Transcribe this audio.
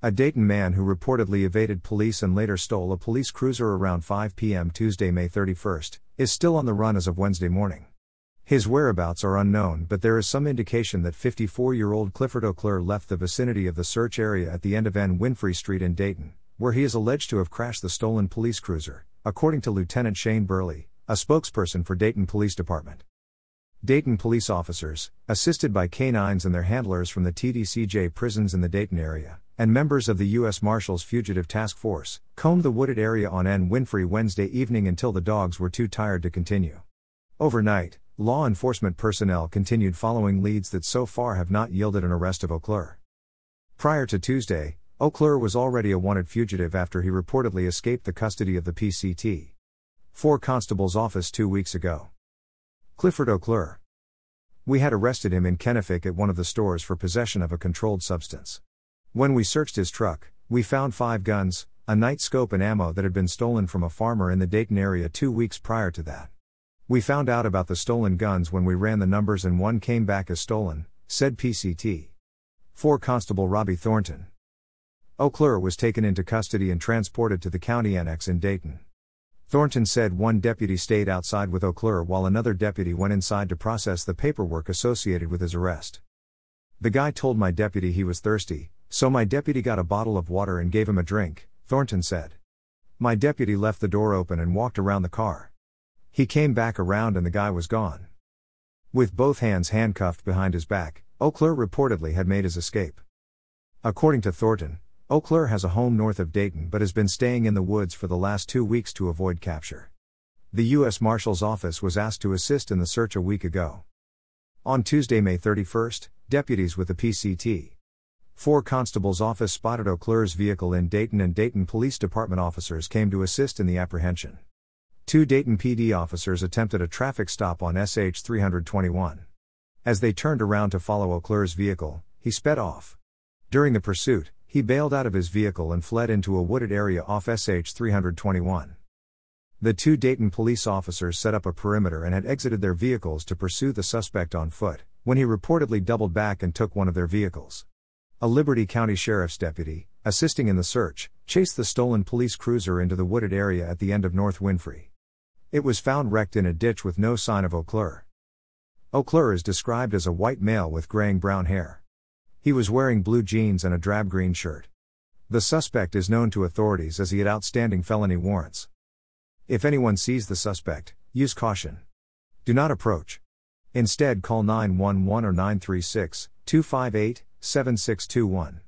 A Dayton man who reportedly evaded police and later stole a police cruiser around 5 p.m. Tuesday, May 31, is still on the run as of Wednesday morning. His whereabouts are unknown, but there is some indication that 54 year old Clifford Auclair left the vicinity of the search area at the end of N. Winfrey Street in Dayton, where he is alleged to have crashed the stolen police cruiser, according to Lieutenant Shane Burley, a spokesperson for Dayton Police Department. Dayton police officers, assisted by canines and their handlers from the TDCJ prisons in the Dayton area, and members of the U.S. Marshals Fugitive Task Force, combed the wooded area on N. Winfrey Wednesday evening until the dogs were too tired to continue. Overnight, law enforcement personnel continued following leads that so far have not yielded an arrest of Auclair. Prior to Tuesday, Auclair was already a wanted fugitive after he reportedly escaped the custody of the PCT. 4 Constable's office two weeks ago. Clifford Auclair. We had arrested him in Kenefick at one of the stores for possession of a controlled substance. When we searched his truck, we found five guns, a night scope, and ammo that had been stolen from a farmer in the Dayton area two weeks prior to that. We found out about the stolen guns when we ran the numbers and one came back as stolen, said PCT. 4 Constable Robbie Thornton. Auclair was taken into custody and transported to the county annex in Dayton. Thornton said one deputy stayed outside with Auclair while another deputy went inside to process the paperwork associated with his arrest. The guy told my deputy he was thirsty, so my deputy got a bottle of water and gave him a drink, Thornton said. My deputy left the door open and walked around the car. He came back around and the guy was gone. With both hands handcuffed behind his back, Auclair reportedly had made his escape. According to Thornton, Auclair has a home north of Dayton but has been staying in the woods for the last two weeks to avoid capture. The U.S. Marshal's Office was asked to assist in the search a week ago. On Tuesday, May 31st, deputies with the PCT. 4 Constable's Office spotted Auclair's vehicle in Dayton and Dayton Police Department officers came to assist in the apprehension. Two Dayton PD officers attempted a traffic stop on SH 321. As they turned around to follow Auclair's vehicle, he sped off. During the pursuit, he bailed out of his vehicle and fled into a wooded area off SH 321. The two Dayton police officers set up a perimeter and had exited their vehicles to pursue the suspect on foot, when he reportedly doubled back and took one of their vehicles. A Liberty County Sheriff's deputy, assisting in the search, chased the stolen police cruiser into the wooded area at the end of North Winfrey. It was found wrecked in a ditch with no sign of Auclair. Auclair is described as a white male with graying brown hair. He was wearing blue jeans and a drab green shirt. The suspect is known to authorities as he had outstanding felony warrants. If anyone sees the suspect, use caution. Do not approach. Instead, call 911 or 936 258 7621.